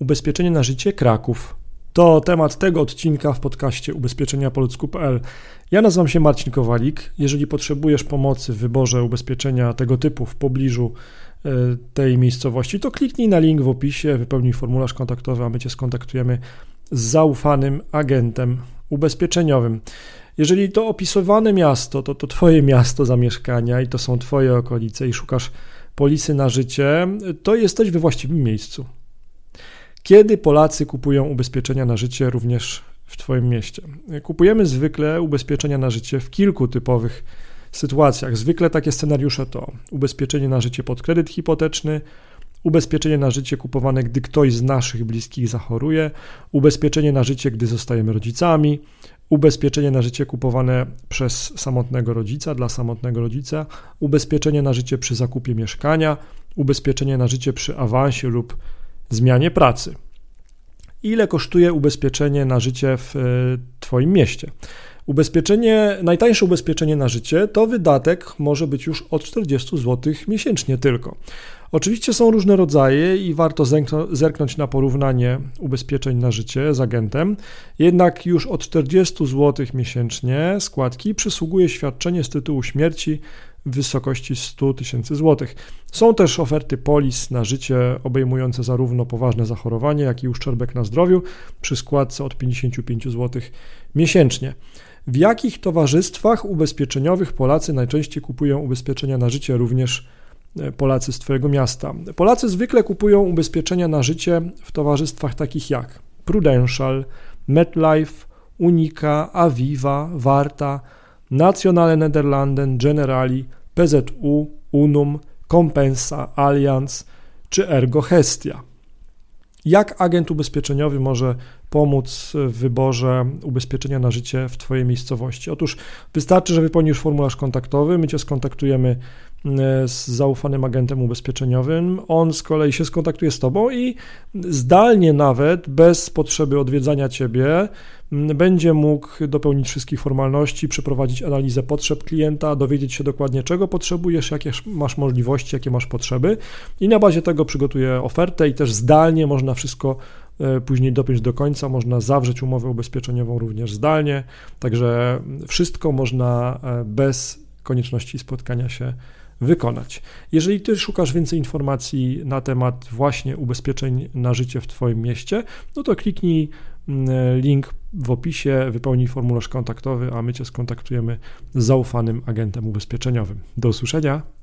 Ubezpieczenie na życie Kraków. To temat tego odcinka w podcaście ubezpieczenia po ludzku.pl. Ja nazywam się Marcin Kowalik. Jeżeli potrzebujesz pomocy w wyborze ubezpieczenia tego typu w pobliżu e, tej miejscowości, to kliknij na link w opisie, wypełnij formularz kontaktowy, a my Cię skontaktujemy z zaufanym agentem ubezpieczeniowym. Jeżeli to opisywane miasto, to to Twoje miasto zamieszkania i to są Twoje okolice i szukasz polisy na życie, to jesteś we właściwym miejscu. Kiedy Polacy kupują ubezpieczenia na życie również w Twoim mieście? Kupujemy zwykle ubezpieczenia na życie w kilku typowych sytuacjach. Zwykle takie scenariusze to ubezpieczenie na życie pod kredyt hipoteczny, ubezpieczenie na życie kupowane, gdy ktoś z naszych bliskich zachoruje, ubezpieczenie na życie, gdy zostajemy rodzicami, ubezpieczenie na życie kupowane przez samotnego rodzica, dla samotnego rodzica, ubezpieczenie na życie przy zakupie mieszkania, ubezpieczenie na życie przy awansie lub zmianie pracy. Ile kosztuje ubezpieczenie na życie w e, Twoim mieście? Ubezpieczenie, najtańsze ubezpieczenie na życie to wydatek może być już od 40 zł miesięcznie tylko. Oczywiście są różne rodzaje i warto zerknąć na porównanie ubezpieczeń na życie z agentem, jednak już od 40 zł miesięcznie składki przysługuje świadczenie z tytułu śmierci w wysokości 100 tysięcy złotych. Są też oferty polis na życie obejmujące zarówno poważne zachorowanie, jak i uszczerbek na zdrowiu przy składce od 55 zł miesięcznie. W jakich towarzystwach ubezpieczeniowych Polacy najczęściej kupują ubezpieczenia na życie, również e, Polacy z Twojego miasta? Polacy zwykle kupują ubezpieczenia na życie w towarzystwach takich jak Prudential, MetLife, Unica, Aviva, Warta, Nationale Nederlanden, Generali, PZU, Unum, Compensa, Allianz czy Ergo Hestia. Jak agent ubezpieczeniowy może pomóc w wyborze ubezpieczenia na życie w Twojej miejscowości? Otóż wystarczy, że wypełnisz formularz kontaktowy, my Cię skontaktujemy z zaufanym agentem ubezpieczeniowym. On z kolei się skontaktuje z Tobą i zdalnie nawet, bez potrzeby odwiedzania Ciebie, będzie mógł dopełnić wszystkich formalności, przeprowadzić analizę potrzeb klienta, dowiedzieć się dokładnie, czego potrzebujesz, jakie masz możliwości, jakie masz potrzeby, i na bazie tego przygotuje ofertę i też zdalnie można wszystko e, później dopiąć do końca, można zawrzeć umowę ubezpieczeniową również zdalnie, także wszystko można e, bez konieczności spotkania się wykonać. Jeżeli Ty szukasz więcej informacji na temat właśnie ubezpieczeń na życie w Twoim mieście, no to kliknij mm, link w opisie, wypełnij formularz kontaktowy, a my Cię skontaktujemy z zaufanym agentem ubezpieczeniowym. Do usłyszenia.